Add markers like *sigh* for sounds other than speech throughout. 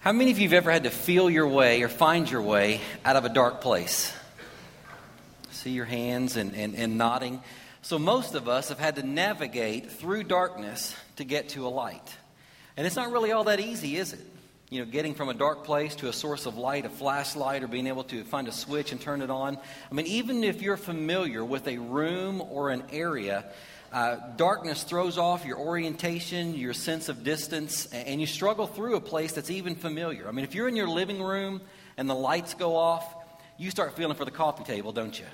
How many of you have ever had to feel your way or find your way out of a dark place? See your hands and, and, and nodding. So, most of us have had to navigate through darkness to get to a light. And it's not really all that easy, is it? You know, getting from a dark place to a source of light, a flashlight, or being able to find a switch and turn it on. I mean, even if you're familiar with a room or an area, uh, darkness throws off your orientation, your sense of distance, and you struggle through a place that's even familiar. I mean, if you're in your living room and the lights go off, you start feeling for the coffee table, don't you?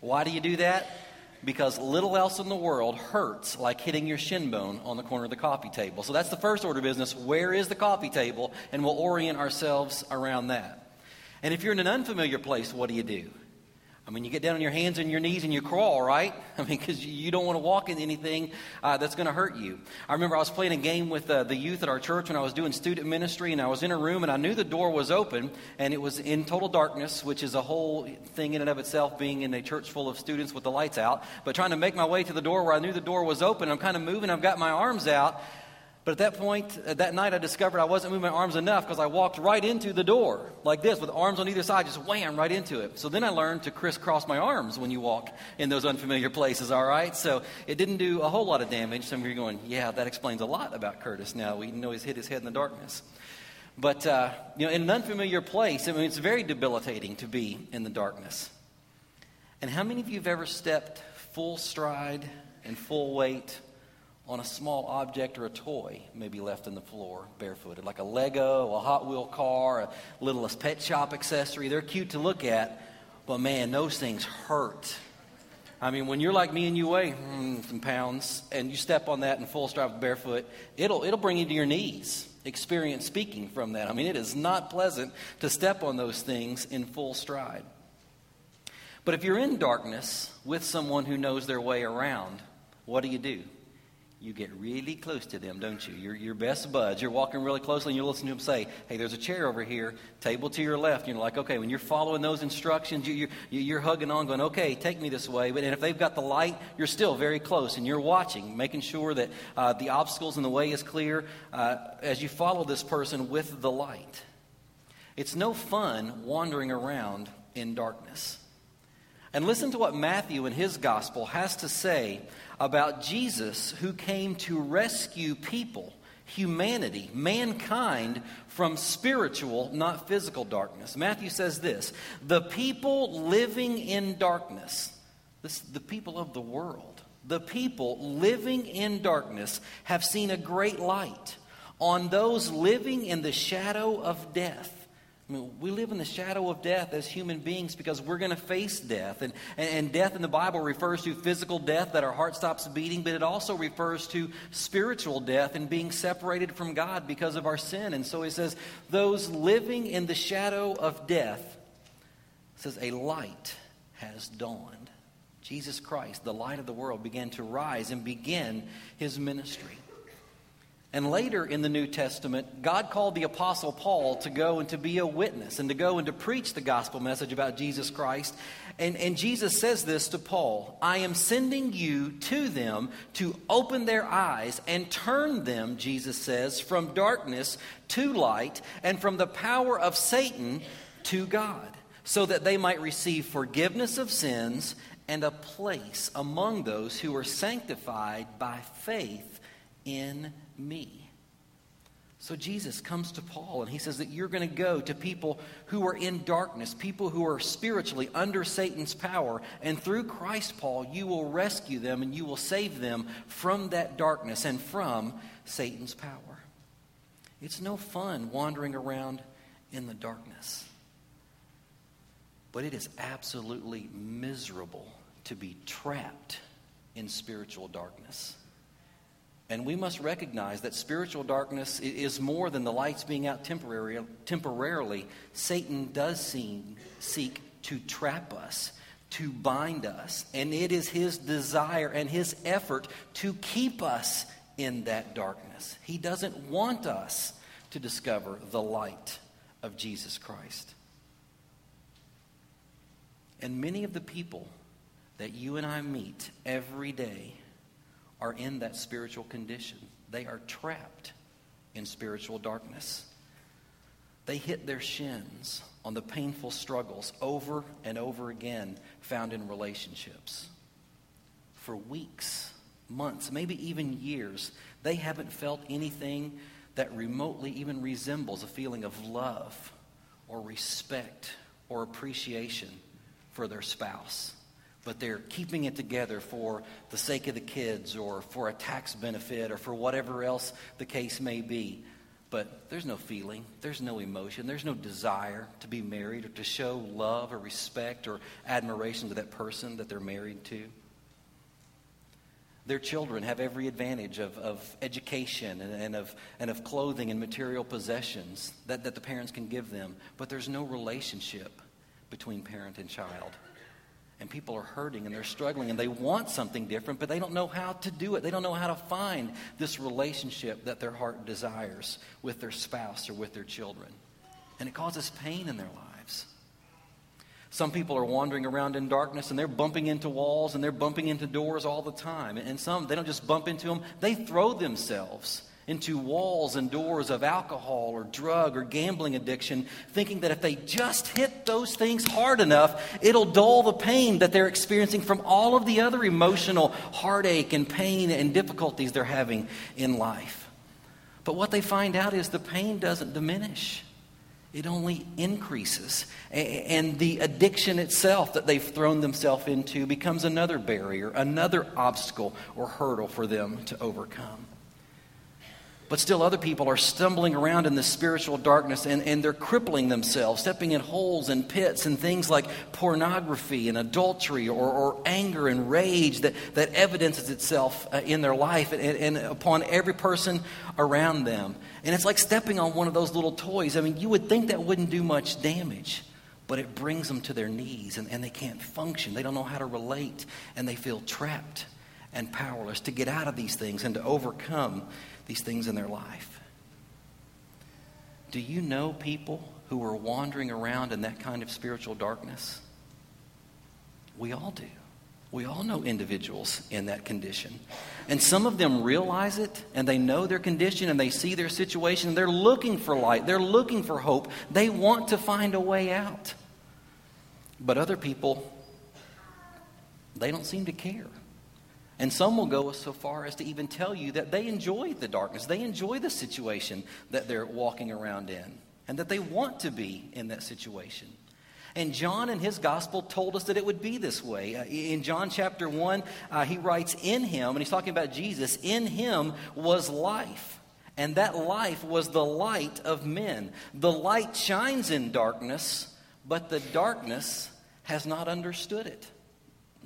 Why do you do that? Because little else in the world hurts like hitting your shin bone on the corner of the coffee table. So that's the first order of business. Where is the coffee table? And we'll orient ourselves around that. And if you're in an unfamiliar place, what do you do? I mean, you get down on your hands and your knees and you crawl, right? *laughs* I mean, because you don't want to walk in anything uh, that's going to hurt you. I remember I was playing a game with uh, the youth at our church when I was doing student ministry, and I was in a room and I knew the door was open, and it was in total darkness, which is a whole thing in and of itself, being in a church full of students with the lights out. But trying to make my way to the door where I knew the door was open, I'm kind of moving, I've got my arms out, but at that point, uh, that night, I discovered I wasn't moving my arms enough because I walked right into the door like this with arms on either side, just wham, right into it. So then I learned to crisscross my arms when you walk in those unfamiliar places, all right? So it didn't do a whole lot of damage. Some of you are going, yeah, that explains a lot about Curtis now. We know he's hit his head in the darkness. But, uh, you know, in an unfamiliar place, I mean, it's very debilitating to be in the darkness. And how many of you have ever stepped full stride and full weight on a small object or a toy maybe left in the floor barefooted, like a Lego, a Hot Wheel car, a littlest pet shop accessory. They're cute to look at, but man, those things hurt. I mean, when you're like me and you weigh mm, some pounds and you step on that in full stride barefoot, it'll, it'll bring you to your knees. Experience speaking from that. I mean, it is not pleasant to step on those things in full stride. But if you're in darkness with someone who knows their way around, what do you do? You get really close to them, don't you? You're your best buds. You're walking really closely and you listen to them say, hey, there's a chair over here, table to your left. You're like, okay, when you're following those instructions, you, you're, you're hugging on, going, okay, take me this way. But and if they've got the light, you're still very close and you're watching, making sure that uh, the obstacles in the way is clear uh, as you follow this person with the light. It's no fun wandering around in darkness. And listen to what Matthew in his gospel has to say about Jesus who came to rescue people, humanity, mankind, from spiritual, not physical darkness. Matthew says this The people living in darkness, this, the people of the world, the people living in darkness have seen a great light. On those living in the shadow of death, I mean, we live in the shadow of death as human beings because we're going to face death. And, and, and, death in the Bible refers to physical death, that our heart stops beating, but it also refers to spiritual death and being separated from God because of our sin. And so he says, those living in the shadow of death, says, a light has dawned. Jesus Christ, the light of the world, began to rise and begin his ministry. And later in the New Testament, God called the Apostle Paul to go and to be a witness and to go and to preach the gospel message about Jesus Christ. And, and Jesus says this to Paul I am sending you to them to open their eyes and turn them, Jesus says, from darkness to light and from the power of Satan to God, so that they might receive forgiveness of sins and a place among those who are sanctified by faith in me. So Jesus comes to Paul and he says that you're going to go to people who are in darkness, people who are spiritually under Satan's power, and through Christ, Paul, you will rescue them and you will save them from that darkness and from Satan's power. It's no fun wandering around in the darkness. But it is absolutely miserable to be trapped in spiritual darkness. And we must recognize that spiritual darkness is more than the lights being out temporary, temporarily. Satan does seem, seek to trap us, to bind us. And it is his desire and his effort to keep us in that darkness. He doesn't want us to discover the light of Jesus Christ. And many of the people that you and I meet every day are in that spiritual condition. They are trapped in spiritual darkness. they hit their shins on the painful struggles over and over again found in relationships. For weeks, months, maybe even years, they haven't felt anything that remotely even resembles a feeling of love or respect or appreciation for their spouse. But they're keeping it together for the sake of the kids or for a tax benefit or for whatever else the case may be. But there's no feeling, there's no emotion, there's no desire to be married or to show love or respect or admiration to that person that they're married to. Their children have every advantage of, of education and, and, of, and of clothing and material possessions that, that the parents can give them, but there's no relationship between parent and child. And people are hurting and they're struggling and they want something different, but they don't know how to do it. They don't know how to find this relationship that their heart desires with their spouse or with their children. And it causes pain in their lives. Some people are wandering around in darkness and they're bumping into walls and they're bumping into doors all the time. And some, they don't just bump into them, they throw themselves into walls and doors of alcohol or drug or gambling addiction, thinking that if they just hit those things hard enough, it'll dull the pain that they're experiencing from all of the other emotional heartache and pain and difficulties they're having in life. But what they find out is the pain doesn't diminish it only increases. And the addiction itself that they've thrown themselves into becomes another barrier, another obstacle or hurdle for them to overcome. But still, other people are stumbling around in the spiritual darkness and, and they're crippling themselves, stepping in holes and pits and things like pornography and adultery or, or anger and rage that, that evidences itself uh, in their life and, and upon every person around them. And it's like stepping on one of those little toys. I mean, you would think that wouldn't do much damage, but it brings them to their knees and, and they can't function. They don't know how to relate and they feel trapped and powerless to get out of these things and to overcome these things in their life. Do you know people who are wandering around in that kind of spiritual darkness? We all do. We all know individuals in that condition. And some of them realize it and they know their condition and they see their situation. They're looking for light, they're looking for hope. They want to find a way out. But other people, they don't seem to care. And some will go so far as to even tell you that they enjoy the darkness, they enjoy the situation that they're walking around in, and that they want to be in that situation. And John in his gospel told us that it would be this way. Uh, in John chapter 1, uh, he writes, In him, and he's talking about Jesus, in him was life. And that life was the light of men. The light shines in darkness, but the darkness has not understood it.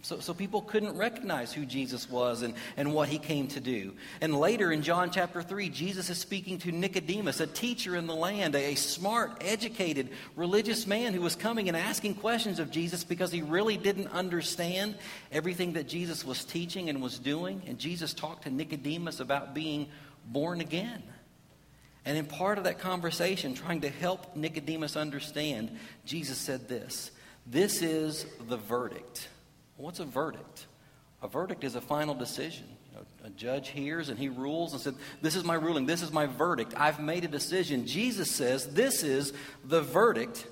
So, so people couldn't recognize who Jesus was and, and what he came to do. And later in John chapter 3, Jesus is speaking to Nicodemus, a teacher in the land, a, a smart, educated, religious man who was coming and asking questions of Jesus because he really didn't understand everything that Jesus was teaching and was doing. And Jesus talked to Nicodemus about being born again. And in part of that conversation, trying to help Nicodemus understand, Jesus said this This is the verdict. What's a verdict? A verdict is a final decision. A judge hears and he rules and said, This is my ruling, this is my verdict. I've made a decision. Jesus says, This is the verdict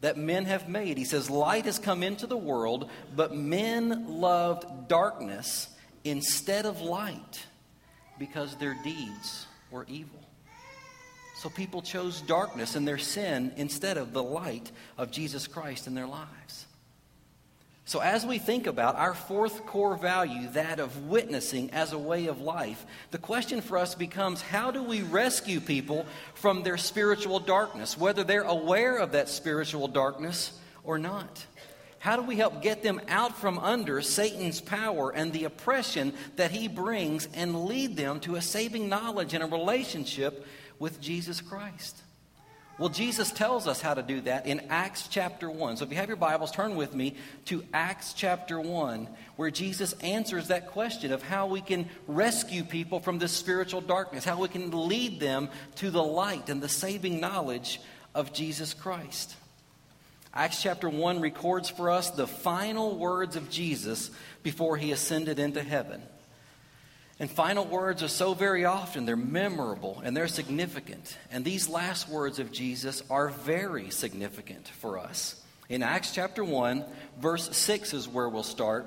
that men have made. He says, Light has come into the world, but men loved darkness instead of light because their deeds were evil. So people chose darkness and their sin instead of the light of Jesus Christ in their lives. So, as we think about our fourth core value, that of witnessing as a way of life, the question for us becomes how do we rescue people from their spiritual darkness, whether they're aware of that spiritual darkness or not? How do we help get them out from under Satan's power and the oppression that he brings and lead them to a saving knowledge and a relationship with Jesus Christ? Well, Jesus tells us how to do that in Acts chapter 1. So if you have your Bibles, turn with me to Acts chapter 1, where Jesus answers that question of how we can rescue people from this spiritual darkness, how we can lead them to the light and the saving knowledge of Jesus Christ. Acts chapter 1 records for us the final words of Jesus before he ascended into heaven. And final words are so very often, they're memorable and they're significant. And these last words of Jesus are very significant for us. In Acts chapter 1, verse 6 is where we'll start.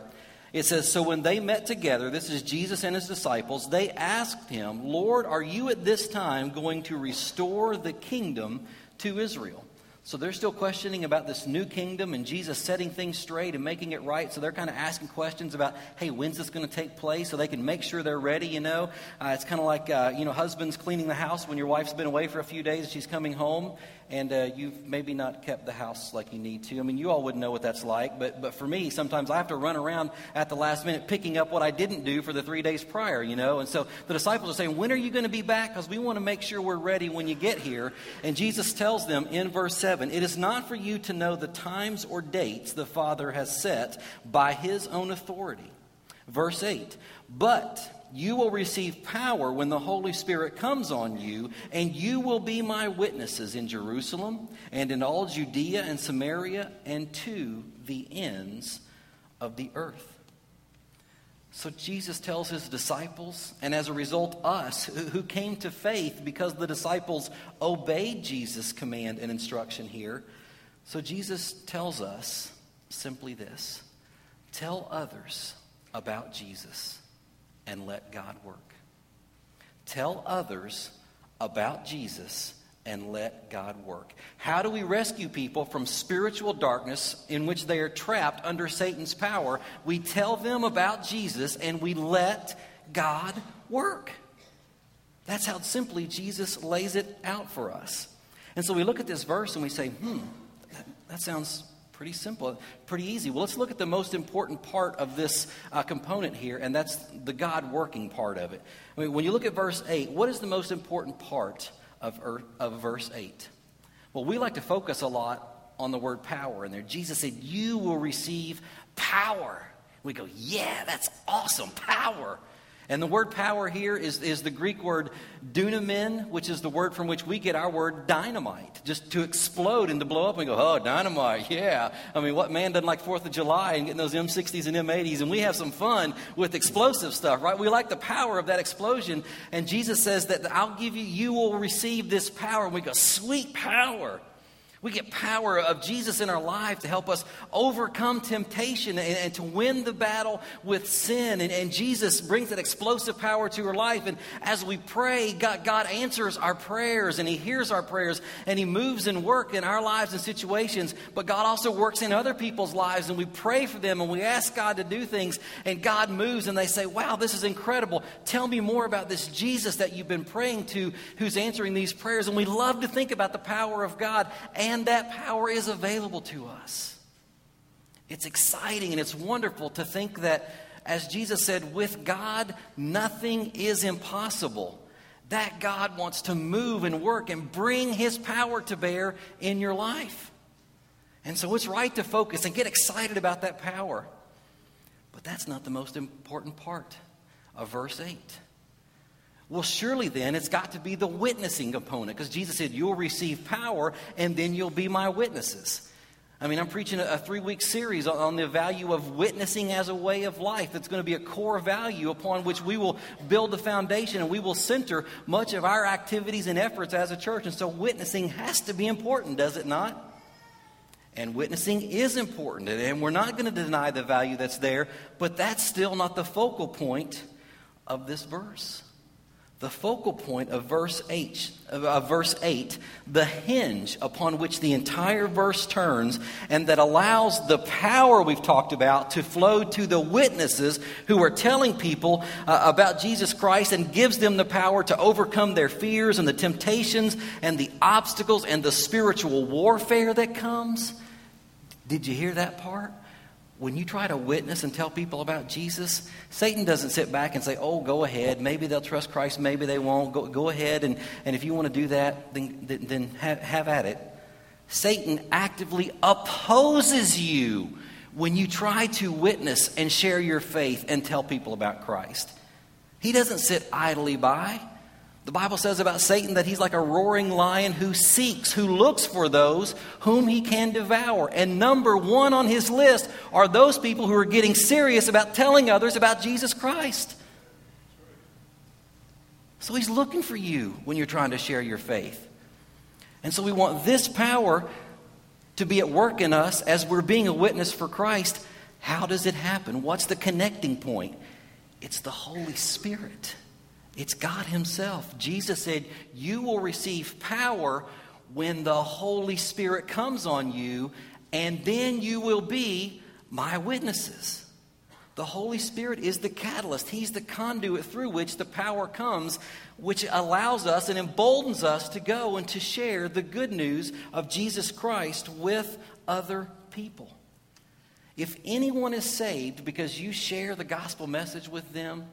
It says, So when they met together, this is Jesus and his disciples, they asked him, Lord, are you at this time going to restore the kingdom to Israel? So they're still questioning about this new kingdom and Jesus setting things straight and making it right. So they're kind of asking questions about, hey, when's this going to take place? So they can make sure they're ready, you know. Uh, it's kind of like, uh, you know, husbands cleaning the house when your wife's been away for a few days and she's coming home and uh, you've maybe not kept the house like you need to. I mean, you all wouldn't know what that's like, but, but for me, sometimes I have to run around at the last minute picking up what I didn't do for the three days prior, you know. And so the disciples are saying, when are you going to be back? Because we want to make sure we're ready when you get here. And Jesus tells them in verse 7 it is not for you to know the times or dates the Father has set by his own authority. Verse 8, but you will receive power when the Holy Spirit comes on you, and you will be my witnesses in Jerusalem and in all Judea and Samaria and to the ends of the earth. So Jesus tells his disciples, and as a result, us, who came to faith because the disciples obeyed Jesus' command and instruction here. So Jesus tells us simply this tell others about Jesus and let God work. Tell others about Jesus and let God work. How do we rescue people from spiritual darkness in which they are trapped under Satan's power? We tell them about Jesus and we let God work. That's how simply Jesus lays it out for us. And so we look at this verse and we say, hmm, that, that sounds Pretty simple, pretty easy. Well, let's look at the most important part of this uh, component here, and that's the God working part of it. I mean, when you look at verse 8, what is the most important part of, of verse 8? Well, we like to focus a lot on the word power in there. Jesus said, You will receive power. We go, Yeah, that's awesome, power. And the word power here is, is the Greek word dunamin, which is the word from which we get our word dynamite. Just to explode and to blow up and go, oh, dynamite, yeah. I mean, what man doesn't like 4th of July and getting those M60s and M80s? And we have some fun with explosive stuff, right? We like the power of that explosion. And Jesus says that I'll give you, you will receive this power. And we go, sweet power. We get power of Jesus in our life to help us overcome temptation and, and to win the battle with sin. And, and, Jesus brings that explosive power to our life. And as we pray, God, God answers our prayers and He hears our prayers and He moves and works in our lives and situations. But God also works in other people's lives and we pray for them and we ask God to do things and God moves and they say, Wow, this is incredible. Tell me more about this Jesus that you've been praying to who's answering these prayers. And we love to think about the power of God and and that power is available to us. It's exciting and it's wonderful to think that, as Jesus said, with God, nothing is impossible. That God wants to move and work and bring His power to bear in your life. And so it's right to focus and get excited about that power. But that's not the most important part of verse 8. Well, surely then it's got to be the witnessing component because Jesus said, You'll receive power and then you'll be my witnesses. I mean, I'm preaching a, three week series on, the value of witnessing as a way of life. That's going to be a core value upon which we will build the foundation and we will center much of our activities and efforts as a church. And so, witnessing has to be important, does it not? And witnessing is important, and we're not going to deny the value that's there, but that's still not the focal point of this verse the focal point of verse 8, of verse 8, the hinge upon which the entire verse turns, and that allows the power we've talked about to flow to the witnesses who are telling people uh, about Jesus Christ and gives them the power to overcome their fears and the temptations and the obstacles and the spiritual warfare that comes. Did you hear that part? When you try to witness and tell people about Jesus, Satan doesn't sit back and say, Oh, go ahead. Maybe they'll trust Christ, maybe they won't. Go, go ahead. And, and if you want to do that, then, then, then have, have at it. Satan actively opposes you when you try to witness and share your faith and tell people about Christ. He doesn't sit idly by. The Bible says about Satan that he's like a roaring lion who seeks, who looks for those whom he can devour. And number one on his list are those people who are getting serious about telling others about Jesus Christ. So He's looking for you when you're trying to share your faith. And so we want this power to be at work in us as we're being a witness for Christ. How does it happen? What's the connecting point? It's the Holy Spirit. It's God Himself. Jesus said, You will receive power when the Holy Spirit comes on you, and then you will be my witnesses. The Holy Spirit is the catalyst. He's the conduit through which the power comes, which allows us and emboldens us to go and to share the good news of Jesus Christ with other people. If anyone is saved because you share the gospel message with them,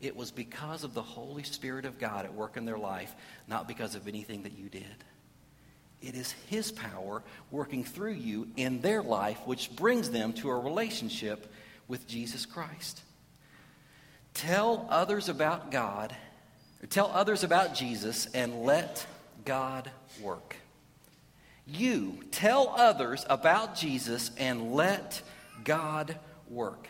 it was because of the Holy Spirit of God at work in their life, not because of anything that you did. It is His power working through you in their life, which brings them to a relationship with Jesus Christ. Tell others about God, tell others about Jesus, and let God work. You tell others about Jesus and let God work.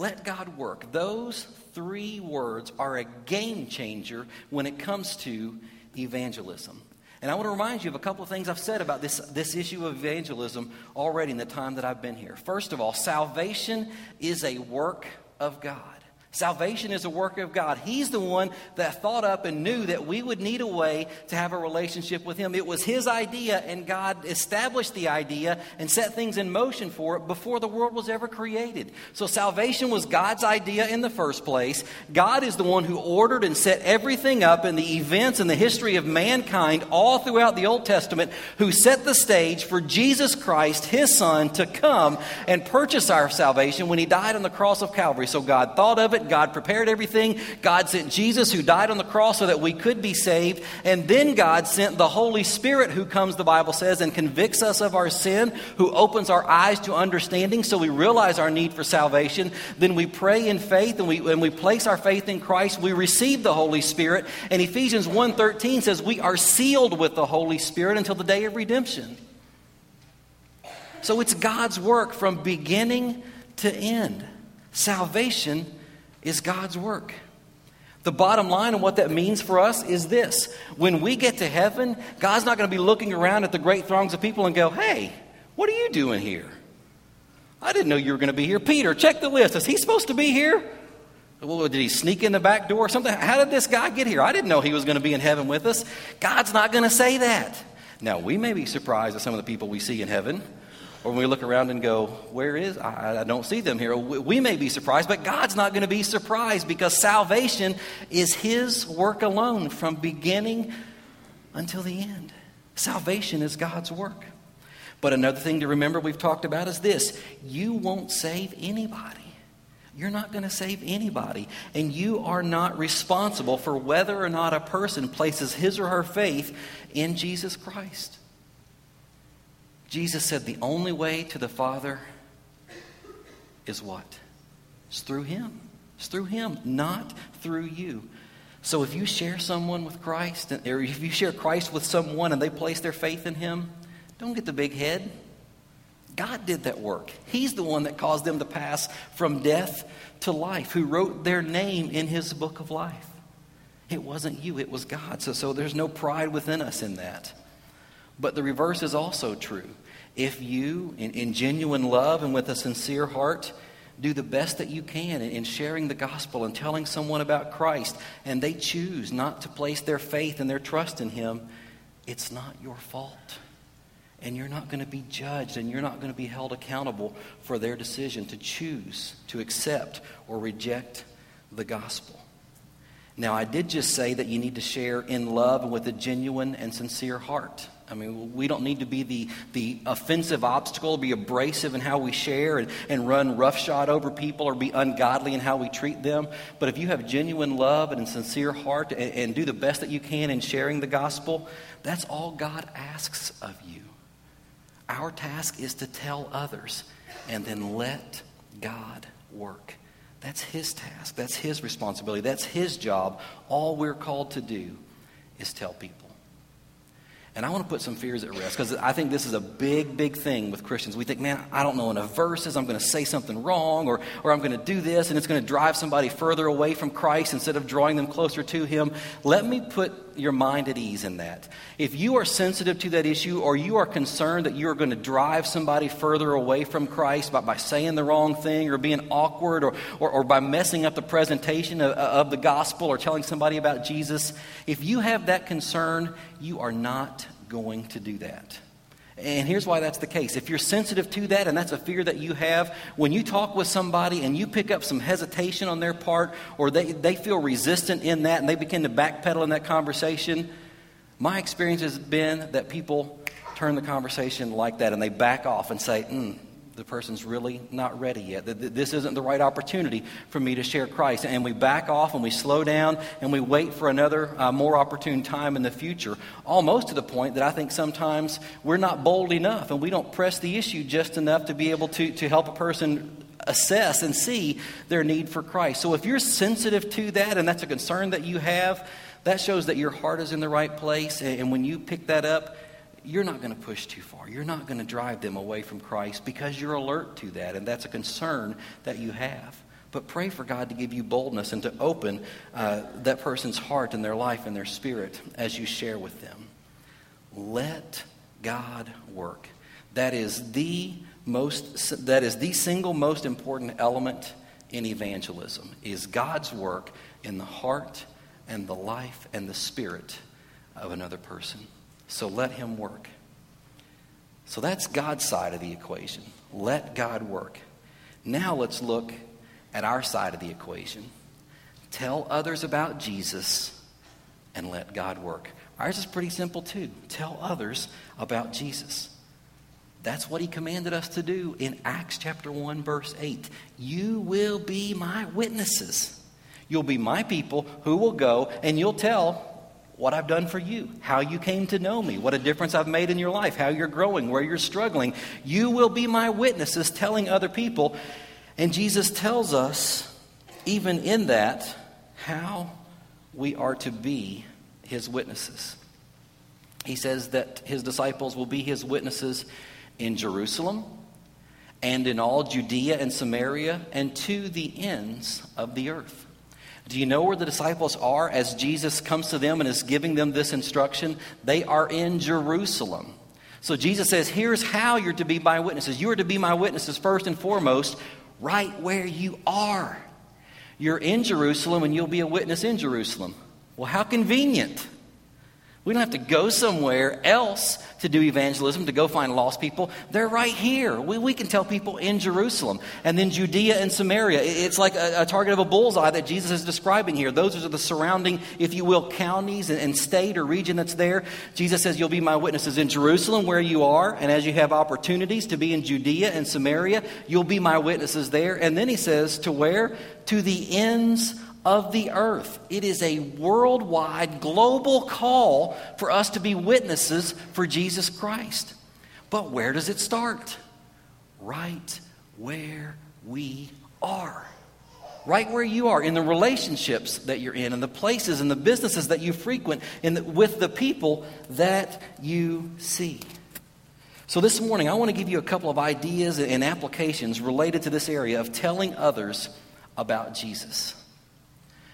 Let God work. Those three words are a game changer when it comes to evangelism. And I want to remind you of a couple of things I've said about this, this issue of evangelism already in the time that I've been here. First of all, salvation is a work of God. Salvation is a work of God. He's the one that thought up and knew that we would need a way to have a relationship with Him. It was His idea, and God established the idea and set things in motion for it before the world was ever created. So, salvation was God's idea in the first place. God is the one who ordered and set everything up in the events and the history of mankind all throughout the Old Testament, who set the stage for Jesus Christ, His Son, to come and purchase our salvation when He died on the cross of Calvary. So, God thought of it it. God prepared everything. God sent Jesus who died on the cross so that we could be saved. And then God sent the Holy Spirit who comes, the Bible says, and convicts us of our sin, who opens our eyes to understanding so we realize our need for salvation. Then we pray in faith and we, and we place our faith in Christ. We receive the Holy Spirit. And Ephesians 1.13 says we are sealed with the Holy Spirit until the day of redemption. So it's God's work from beginning to end. Salvation is God's work. The bottom line and what that means for us is this when we get to heaven, God's not going to be looking around at the great throngs of people and go, hey, what are you doing here? I didn't know you were going to be here. Peter, check the list. Is he supposed to be here? Well, did he sneak in the back door or something? How did this guy get here? I didn't know he was going to be in heaven with us. God's not going to say that. Now, we may be surprised at some of the people we see in heaven. Or when we look around and go, Where is? I, I don't see them here. We, we may be surprised, but God's not going to be surprised because salvation is His work alone from beginning until the end. Salvation is God's work. But another thing to remember we've talked about is this you won't save anybody. You're not going to save anybody. And you are not responsible for whether or not a person places his or her faith in Jesus Christ. Jesus said the only way to the Father is what? It's through Him. It's through Him, not through you. So if you share someone with Christ, or if you share Christ with someone and they place their faith in Him, don't get the big head. God did that work. He's the one that caused them to pass from death to life, who wrote their name in His book of life. It wasn't you, it was God. So, so there's no pride within us in that. But the reverse is also true. If you, in, in genuine love and with a sincere heart, do the best that you can in, in sharing the gospel and telling someone about Christ, and they choose not to place their faith and their trust in Him, it's not your fault. And you're not going to be judged and you're not going to be held accountable for their decision to choose to accept or reject the gospel. Now, I did just say that you need to share in love and with a genuine and sincere heart. I mean, we don't need to be the, the offensive obstacle, be abrasive in how we share and, and run roughshod over people or be ungodly in how we treat them. But if you have genuine love and a sincere heart and, and do the best that you can in sharing the gospel, that's all God asks of you. Our task is to tell others and then let God work. That's His task. That's His responsibility. That's His job. All we're called to do is tell people. And I want to put some fears at rest because I think this is a big, big thing with Christians. We think, man, I don't know enough verses. I'm going to say something wrong, or, or I'm going to do this, and it's going to drive somebody further away from Christ instead of drawing them closer to Him. Let me put your mind at ease in that. If you are sensitive to that issue, or you are concerned that you are going to drive somebody further away from Christ by, by saying the wrong thing, or being awkward, or, or, or by messing up the presentation of, of the gospel, or telling somebody about Jesus, if you have that concern, you are not going to do that. And here's why that's the case. If you're sensitive to that and that's a fear that you have, when you talk with somebody and you pick up some hesitation on their part or they, they feel resistant in that and they begin to backpedal in that conversation, my experience has been that people turn the conversation like that and they back off and say, mm, the person's really not ready yet. This isn't the right opportunity for me to share Christ. And we back off and we slow down and we wait for another uh, more opportune time in the future, almost to the point that I think sometimes we're not bold enough and we don't press the issue just enough to be able to, to help a person assess and see their need for Christ. So if you're sensitive to that and that's a concern that you have, that shows that your heart is in the right place. And when you pick that up, you're not going to push too far. You're not going to drive them away from Christ because you're alert to that, and that's a concern that you have. But pray for God to give you boldness and to open uh, that person's heart and their life and their spirit as you share with them. Let God work. That is the most that is the single most important element in evangelism is God's work in the heart and the life and the spirit of another person. So let him work. So that's God's side of the equation. Let God work. Now let's look at our side of the equation. Tell others about Jesus and let God work. Ours is pretty simple too. Tell others about Jesus. That's what he commanded us to do in Acts chapter 1 verse 8. You will be my witnesses. You'll be my people who will go and you'll tell what I've done for you, how you came to know me, what a difference I've made in your life, how you're growing, where you're struggling. You will be my witnesses telling other people. And Jesus tells us, even in that, how we are to be his witnesses. He says that his disciples will be his witnesses in Jerusalem and in all Judea and Samaria and to the ends of the earth. Do you know where the disciples are as Jesus comes to them and is giving them this instruction? They are in Jerusalem. So Jesus says, Here's how you're to be my witnesses. You are to be my witnesses first and foremost, right where you are. You're in Jerusalem and you'll be a witness in Jerusalem. Well, how convenient. We don't have to go somewhere else to do evangelism, to go find lost people. They're right here. We, we can tell people in Jerusalem. And then Judea and Samaria. It's like a, a target of a bullseye that Jesus is describing here. Those are the surrounding, if you will, counties and, and state or region that's there. Jesus says, You'll be my witnesses in Jerusalem, where you are. And as you have opportunities to be in Judea and Samaria, you'll be my witnesses there. And then he says, To where? To the ends of the earth. It is a worldwide, global call for us to be witnesses for Jesus Christ. But where does it start? Right where we are. Right where you are, in the relationships that you're in, in the places and the businesses that you frequent, and with the people that you see. So, this morning, I want to give you a couple of ideas and applications related to this area of telling others about Jesus.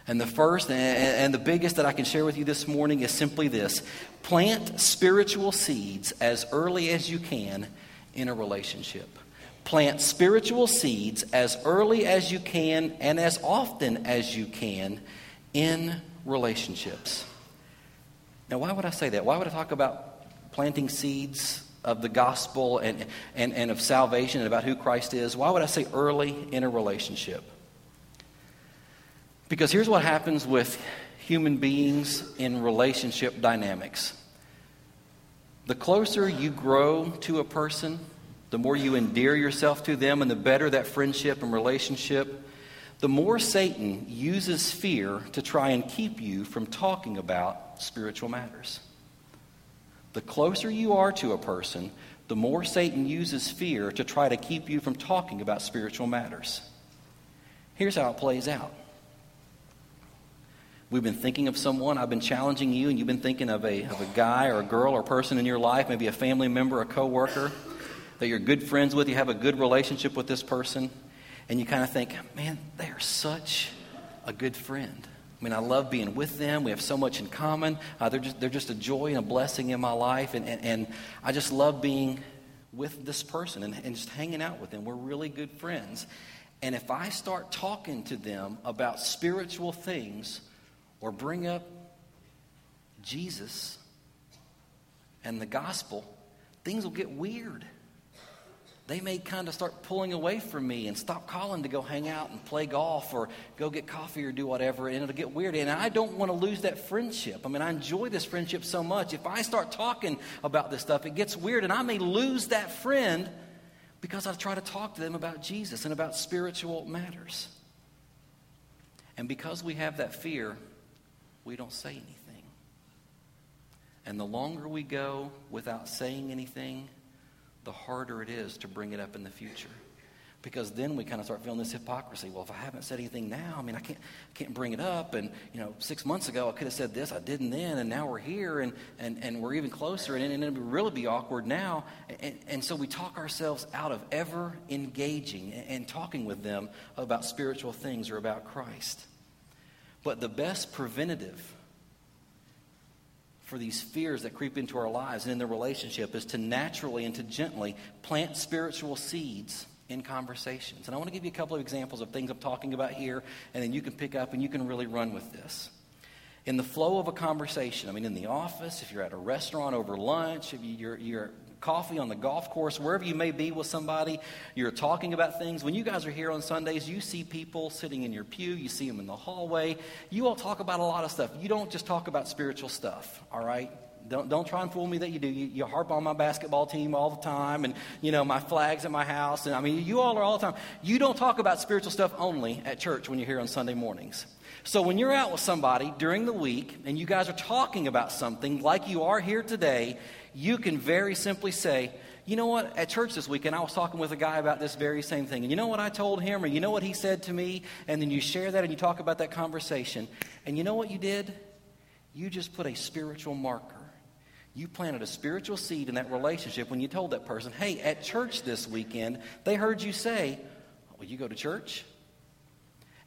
And the first and the biggest that I can share with you this morning is simply this plant spiritual seeds as early as you can in a relationship. Plant spiritual seeds as early as you can and as often as you can in relationships. Now, why would I say that? Why would I talk about planting seeds of the gospel and, and, and of salvation and about who Christ is? Why would I say early in a relationship? Because here's what happens with human beings in relationship dynamics the closer you grow to a person, the more you endear yourself to them, and the better that friendship and relationship, the more Satan uses fear to try and keep you from talking about spiritual matters. The closer you are to a person, the more Satan uses fear to try to keep you from talking about spiritual matters. Here's how it plays out We've been thinking of someone. I've been challenging you, and you've been thinking of a, of a guy or a girl or person in your life, maybe a family member, a coworker, that you're good friends with. You have a good relationship with this person, and you kind of think, man, they are such a good friend. I mean, I love being with them. We have so much in common. Uh, they're, just, they're just a joy and a blessing in my life, and, and, and I just love being with this person and, and just hanging out with them. We're really good friends. And if I start talking to them about spiritual things, or bring up Jesus and the gospel, things will get weird. They may kind of start pulling away from me and stop calling to go hang out and play golf or go get coffee or do whatever, and it'll get weird. And I don't want to lose that friendship. I mean, I enjoy this friendship so much. If I start talking about this stuff, it gets weird, and I may lose that friend because I try to talk to them about Jesus and about spiritual matters. And because we have that fear, we don't say anything. And the longer we go without saying anything, the harder it is to bring it up in the future. Because then we kind of start feeling this hypocrisy. Well, if I haven't said anything now, I mean, I can't, I can't bring it up. And, you know, six months ago, I could have said this, I didn't then, and now we're here, and, and, and we're even closer, and, and it would really be awkward now. And, and so we talk ourselves out of ever engaging and, and talking with them about spiritual things or about Christ. But the best preventative for these fears that creep into our lives and in the relationship is to naturally and to gently plant spiritual seeds in conversations. And I want to give you a couple of examples of things I'm talking about here, and then you can pick up and you can really run with this. In the flow of a conversation, I mean, in the office, if you're at a restaurant over lunch, if you're, you're coffee on the golf course, wherever you may be with somebody, you're talking about things. When you guys are here on Sundays, you see people sitting in your pew, you see them in the hallway. You all talk about a lot of stuff. You don't just talk about spiritual stuff, all right? Don't, don't try and fool me that you do. You, you, harp on my basketball team all the time and, you know, my flags at my house. And I mean, you all are all the time. You don't talk about spiritual stuff only at church when you're here on Sunday mornings. So when you're out with somebody during the week and you guys are talking about something like you are here today, you can very simply say, you know what, at church this weekend, I was talking with a guy about this very same thing. And you know what I told him, or you know what he said to me? And then you share that and you talk about that conversation. And you know what you did? You just put a spiritual marker. You planted a spiritual seed in that relationship when you told that person, hey, at church this weekend, they heard you say, Will you go to church?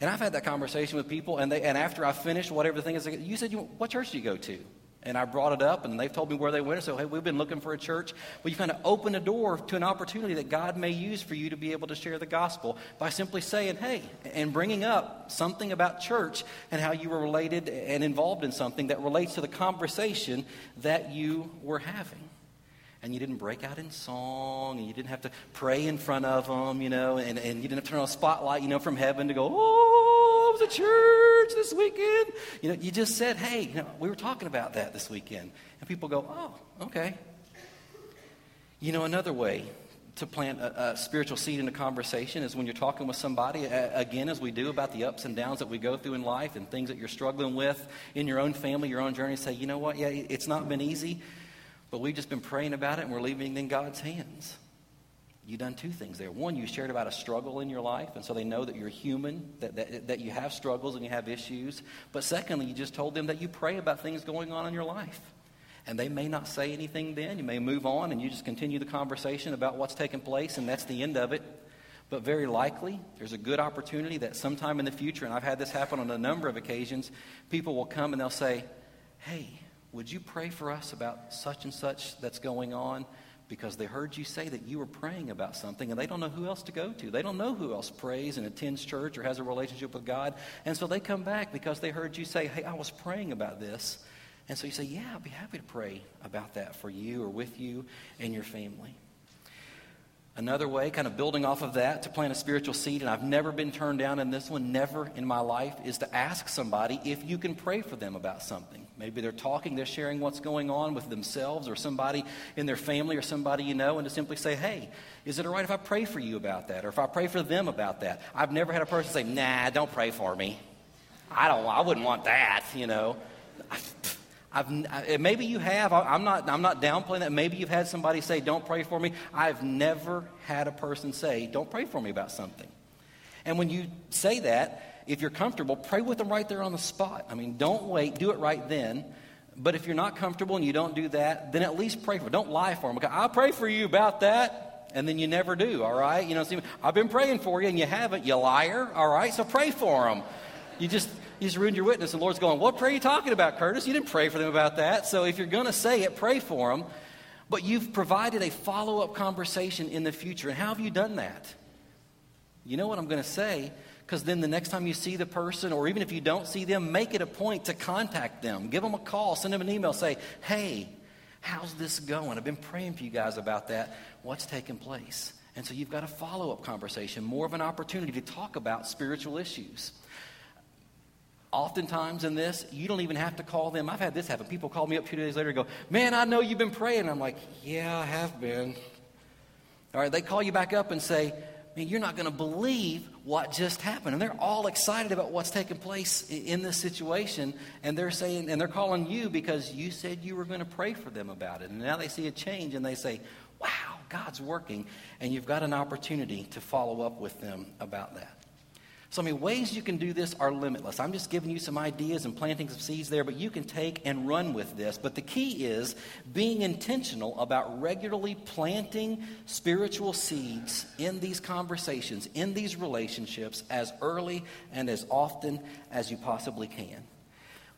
And I've had that conversation with people, and, they, and after I finished whatever the thing is, you said, you, What church do you go to? And I brought it up, and they've told me where they went. So, hey, we've been looking for a church. Well, you kind of open a door to an opportunity that God may use for you to be able to share the gospel by simply saying, hey, and bringing up something about church and how you were related and involved in something that relates to the conversation that you were having. And you didn't break out in song, and you didn't have to pray in front of them, you know, and, and you didn't have to turn on a spotlight, you know, from heaven to go, oh, it was a church this weekend? You know, you just said, hey, you know, we were talking about that this weekend. And people go, oh, okay. You know, another way to plant a, a, spiritual seed in a conversation is when you're talking with somebody, again, as we do about the ups and downs that we go through in life and things that you're struggling with in your own family, your own journey, say, you know what, yeah, it's not been easy, but we've just been praying about it and we're leaving it in God's hands you've done two things there. One, you shared about a struggle in your life, and so they know that you're human, that, that, that you have struggles and you have issues. But secondly, you just told them that you pray about things going on in your life. And they may not say anything then. You may move on and you just continue the conversation about what's taking place, and that's the end of it. But very likely, there's a good opportunity that sometime in the future, and I've had this happen on a number of occasions, people will come and they'll say, Hey, would you pray for us about such and such that's going on? Because they heard you say that you were praying about something and they don't know who else to go to. They don't know who else prays and attends church or has a relationship with God. And so they come back because they heard you say, Hey, I was praying about this. And so you say, Yeah, I'd be happy to pray about that for you or with you and your family. Another way, kind of building off of that, to plant a spiritual seed, and I've never been turned down in this one, never in my life, is to ask somebody if you can pray for them about something. Maybe they're talking, they're sharing what's going on with themselves or somebody in their family or somebody you know, and to simply say, hey, is it all right if I pray for you about that? Or if I pray for them about that? I've never had a person say, nah, don't pray for me. I don't, I wouldn't want that, you know. I, eh, maybe you have. I, am not, I'm not downplaying that. Maybe you've had somebody say, Don't pray for me. I've never had a person say, Don't pray for me about something. And when you say that, if you're comfortable, pray with them right there on the spot. I mean, don't wait, do it right then. But if you're not comfortable and you don't do that, then at least pray for them. Don't lie for them. Okay, I'll pray for you about that, and then you never do, all right? You know, see, I've been praying for you and you haven't, you liar, all right? So pray for them. You just, you just ruined your witness. And the Lord's going, What prayer are you talking about, Curtis? You didn't pray for them about that. So if you're going to say it, pray for them. But you've provided a follow up conversation in the future. And how have you done that? You know what I'm going to say? because then the next time you see the person, or even if you don't see them, make it a point to contact them. Give them a call, send them an email, say, hey, how's this going? I've been praying for you guys about that. What's taking place? And so you've got a follow up conversation, more of an opportunity to talk about spiritual issues. Oftentimes in this, you don't even have to call them. I've had this happen. People call me up two days later and go, Man, I know you've been praying. I'm like, Yeah, I have been. All right, they call you back up and say, Man, you're not going to believe what just happened. And they're all excited about what's taking place in this situation. And they're saying, and they're calling you because you said you were going to pray for them about it. And now they see a change and they say, wow, God's working. And you've got an opportunity to follow up with them about that. So, I mean, ways you can do this are limitless. I'm just giving you some ideas and planting some seeds there, but you can take and run with this. But the key is being intentional about regularly planting spiritual seeds in these conversations, in these relationships, as early and as often as you possibly can.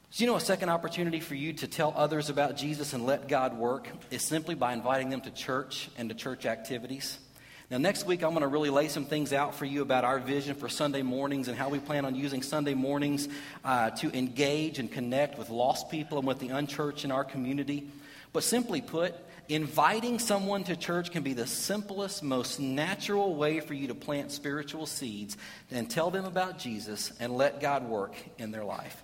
So, you know, a second opportunity for you to tell others about Jesus and let God work is simply by inviting them to church and to church activities. Now, next week, I'm going to really lay some things out for you about our vision for Sunday mornings and how we plan on using Sunday mornings uh, to engage and connect with lost people and with the unchurched in our community. But simply put, inviting someone to church can be the simplest, most natural way for you to plant spiritual seeds and tell them about Jesus and let God work in their life.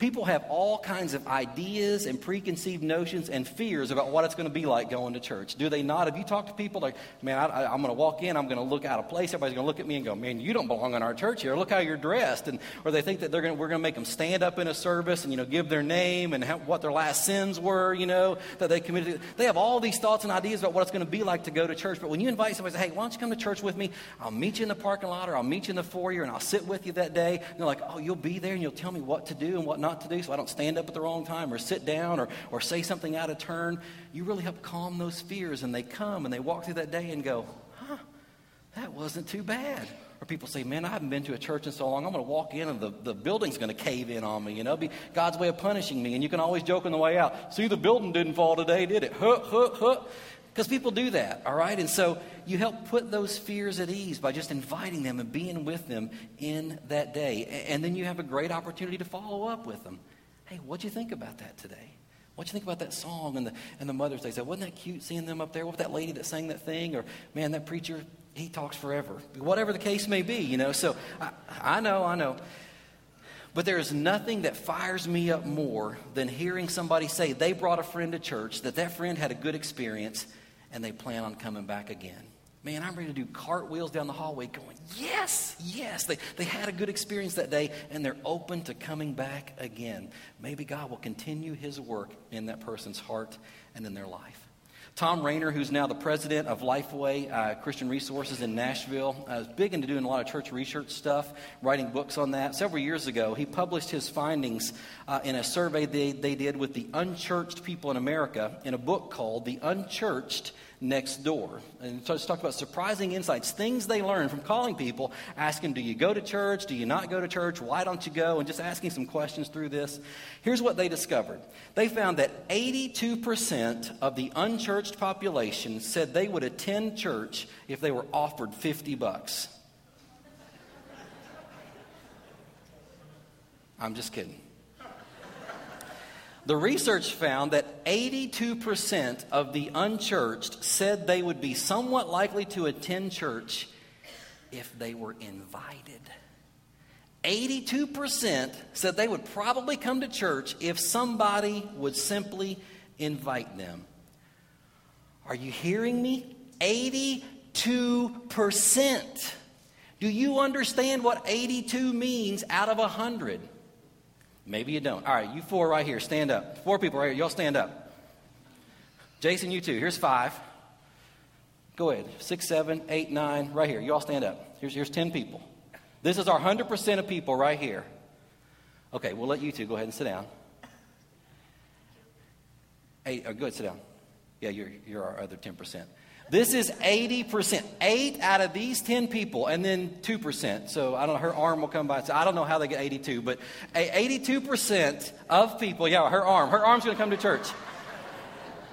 People have all kinds of ideas and preconceived notions and fears about what it's going to be like going to church. Do they not? Have you talked to people like, man, I, am going to walk in, I'm going to look out of place, everybody's going to look at me and go, man, you don't belong in our church here. Look how you're dressed. And, or they think that they're going to, we're going to make them stand up in a service and, you know, give their name and what their last sins were, you know, that they committed. They have all these thoughts and ideas about what it's going to be like to go to church. But when you invite somebody, say, hey, why don't you come to church with me? I'll meet you in the parking lot or I'll meet you in the foyer and I'll sit with you that day. And they're like, oh, you'll be there and you'll tell me what to do and what not to do so I don't stand stand up at the wrong time or sit down or, or say something out of turn, you really help calm those fears. And they come and they walk through that day and go, huh, that wasn't too bad. Or people say, man, I haven't been to a church in so long. I'm going to walk in and the, the building's going to cave in on me. You know, be God's way of punishing me. And you can always joke on the way out. See, the building didn't fall today, did it? Huh, huh, huh. Because people do that, all right? And so you help put those fears at ease by just inviting them and being with them in that day. And then you have a great opportunity to follow up with them. Hey, what'd you think about that today? What'd you think about that song and the, and the Mother's Day? Said, wasn't that cute seeing them up there with that lady that sang that thing? Or, man, that preacher, he talks forever. Whatever the case may be, you know. So I, I know, I know. But there is nothing that fires me up more than hearing somebody say they brought a friend to church, that that friend had a good experience, and they plan on coming back again. Man, I'm ready to do cartwheels down the hallway going, yes, yes. They, they had a good experience that day and they're open to coming back again. Maybe God will continue his work in that person's heart and in their life. Thom Rainer, who's now the president of Lifeway uh, Christian Resources in Nashville, uh, is big into doing a lot of church research stuff, writing books on that. Several years ago, he published his findings uh, in a survey they, they did with the unchurched people in America in a book called The Unchurched next door. And so let's talk about surprising insights, things they learn from calling people, asking, Do you go to church? Do you not go to church? Why don't you go? And just asking some questions through this. Here's what they discovered they found that 82% of the unchurched population said they would attend church if they were offered 50 bucks. I'm just kidding. The research found that 82% of the unchurched said they would be somewhat likely to attend church if they were invited. 82% said they would probably come to church if somebody would simply invite them. Are you hearing me? 82%. Do you understand what 82 means out of 100? Maybe you don't. All right, you four right here, stand up. Four people right here, y'all stand up. Jason, you two. Here's five. Go ahead. Six, seven, eight, nine, right here. You all stand up. Here's, here's ten people. This is our 100% of people right here. Okay, we'll let you two go ahead and sit down. Hey, uh, go ahead, sit down. Yeah, you're, you're our other 10%. This is 80%. Eight out of these 10 people, and then 2%. So I don't know, her arm will come by. So I don't know how they get 82, but 82% of people, yeah, her arm, her arm's going to come to church.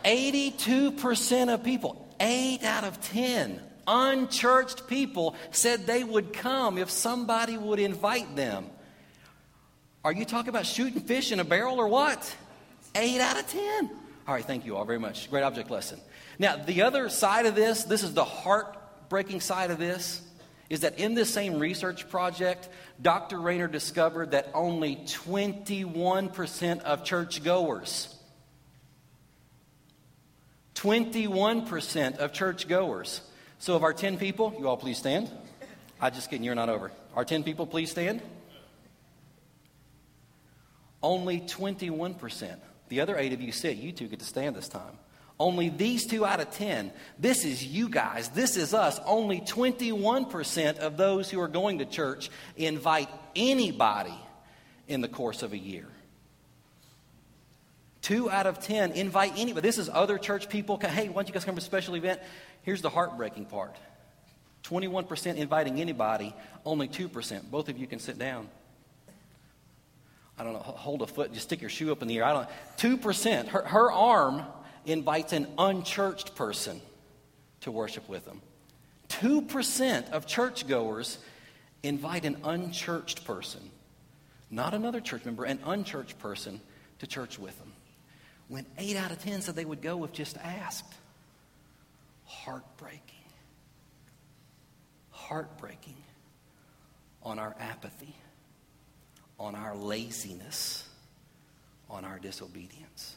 82% of people, eight out of 10 unchurched people said they would come if somebody would invite them. Are you talking about shooting fish in a barrel or what? Eight out of 10. All right, thank you all very much. Great object lesson. Now, the other side of this, this is the heartbreaking side of this, is that in this same research project, Dr. Rainer discovered that only 21% of churchgoers, 21% of churchgoers. So, of our 10 people, you all please stand. I'm just kidding, you're not over. Our 10 people, please stand. Only 21%. The other eight of you sit. You two get to stand this time. Only these two out of 10. This is you guys. This is us. Only 21% of those who are going to church invite anybody in the course of a year. Two out of 10 invite anybody. This is other church people. Hey, why don't you guys come to a special event? Here's the heartbreaking part 21% inviting anybody, only 2%. Both of you can sit down. I don't know, hold a foot, just stick your shoe up in the air. I don't 2%. Her, her arm invites an unchurched person to worship with them. 2% of churchgoers invite an unchurched person, not another church member, an unchurched person to church with them. When 8 out of 10 said they would go if just asked. Heartbreaking. Heartbreaking on our apathy, on our laziness, on our disobedience.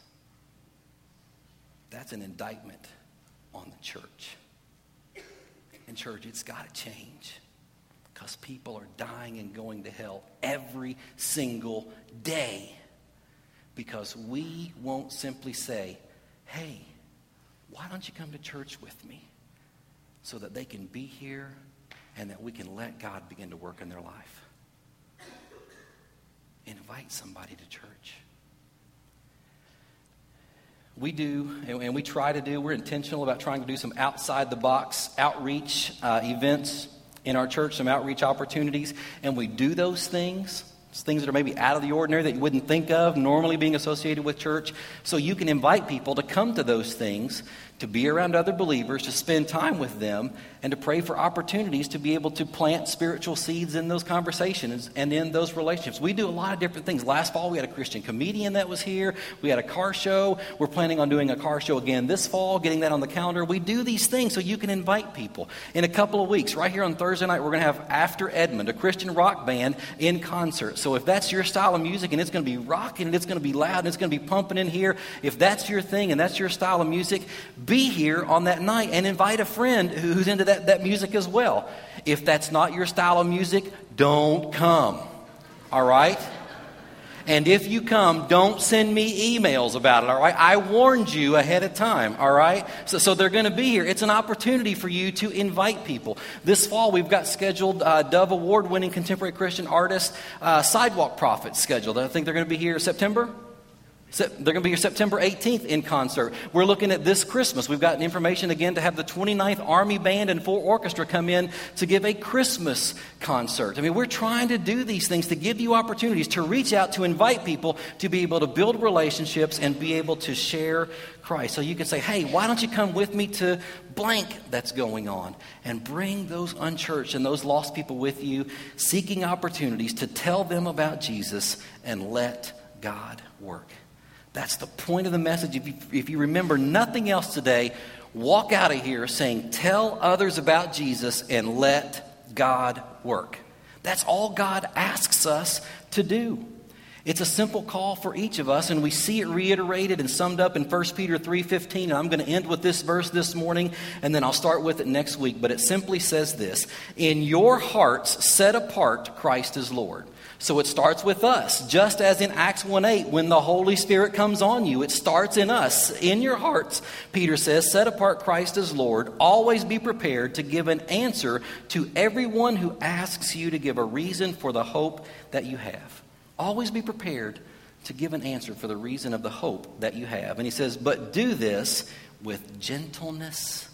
That's an indictment on the church. And, church, it's got to change because people are dying and going to hell every single day because we won't simply say, hey, why don't you come to church with me so that they can be here and that we can let God begin to work in their life? Invite somebody to church we do and we try to do, we're intentional about trying to do some outside the box outreach uh, events in our church, some outreach opportunities, and we do those things. Things that are maybe out of the ordinary that you wouldn't think of normally being associated with church. So you can invite people to come to those things to be around other believers, to spend time with them, and to pray for opportunities to be able to plant spiritual seeds in those conversations and in those relationships. We do a lot of different things. Last fall, we had a Christian comedian that was here. We had a car show. We're planning on doing a car show again this fall, getting that on the calendar. We do these things so you can invite people. In a couple of weeks, right here on Thursday night, we're going to have After Edmund, a Christian rock band, in concert. So if that's your style of music and it's going to be rocking and it's going to be loud and it's going to be pumping in here, if that's your thing and that's your style of music, be here on that night and invite a friend who's into that, that music as well. If that's not your style of music, don't come. All right? And if you come, don't send me emails about it, all right? I warned you ahead of time, all right? So, so they're going to be here. It's an opportunity for you to invite people. This fall, we've got scheduled uh, Dove Award winning contemporary Christian artist, uh, Sidewalk Prophets scheduled. I think they're going to be here September. They're going to be here September 18th in concert. We're looking at this Christmas. We've gotten information again to have the 29th Army Band and full orchestra come in to give a Christmas concert. I mean, we're trying to do these things to give you opportunities to reach out, to invite people, to be able to build relationships and be able to share Christ. So you can say, hey, why don't you come with me to blank that's going on? And bring those unchurched and those lost people with you, seeking opportunities to tell them about Jesus and let God work. That's the point of the message. If you, if you remember nothing else today, walk out of here saying, Tell others about Jesus and let God work. That's all God asks us to do. It's a simple call for each of us, and we see it reiterated and summed up in 1 Peter 3.15, and I'm going to end with this verse this morning, and then I'll start with it next week. But it simply says this, In your hearts set apart Christ as Lord. So it starts with us, just as in Acts 1.8, when the Holy Spirit comes on you, it starts in us, in your hearts. Peter says, set apart Christ as Lord. Always be prepared to give an answer to everyone who asks you to give a reason for the hope that you have. Always be prepared to give an answer for the reason of the hope that you have. And he says, but do this with gentleness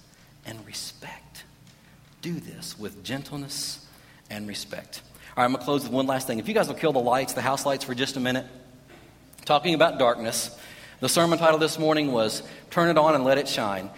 and respect. Do this with gentleness and respect. All right, I'm going to close with one last thing. If you guys will kill the lights, the house lights, for just a minute. Talking about darkness, the sermon title this morning was Turn It On and Let It Shine.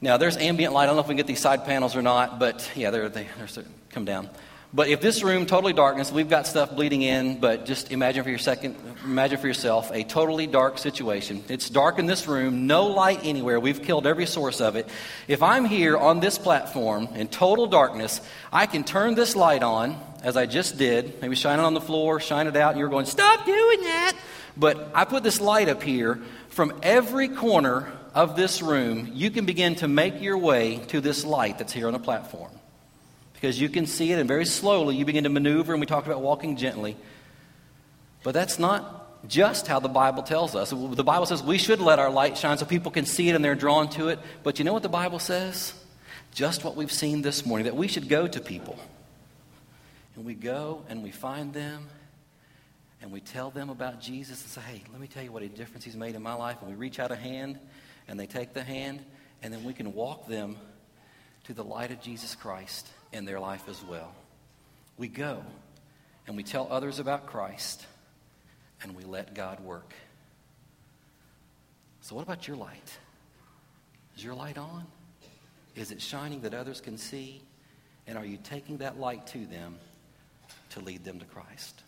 Now, there's ambient light. I don't know if we can get these side panels or not, but yeah, they're, they, they're come down. But if this room totally darkness, we've got stuff bleeding in, but just imagine for your second, imagine for yourself a totally dark situation. It's dark in this room, no light anywhere. We've killed every source of it. If I'm here on this platform in total darkness, I can turn this light on, as I just did, maybe shine it on the floor, shine it out, and you're going, stop doing that. But I put this light up here from every corner of this room. You can begin to make your way to this light that's here on the platform because you can see it, and very slowly you begin to maneuver, and we talked about walking gently. But that's not just how the Bible tells us. The Bible says we should let our light shine so people can see it and they're drawn to it. But you know what the Bible says? Just what we've seen this morning that we should go to people. And we go and we find them and we tell them about Jesus and say, hey, let me tell you what a difference he's made in my life. And we reach out a hand and they take the hand and then we can walk them to the light of Jesus Christ in their life as well. We go and we tell others about Christ and we let God work. So, what about your light? Is your light on? Is it shining that others can see? And are you taking that light to them to lead them to Christ?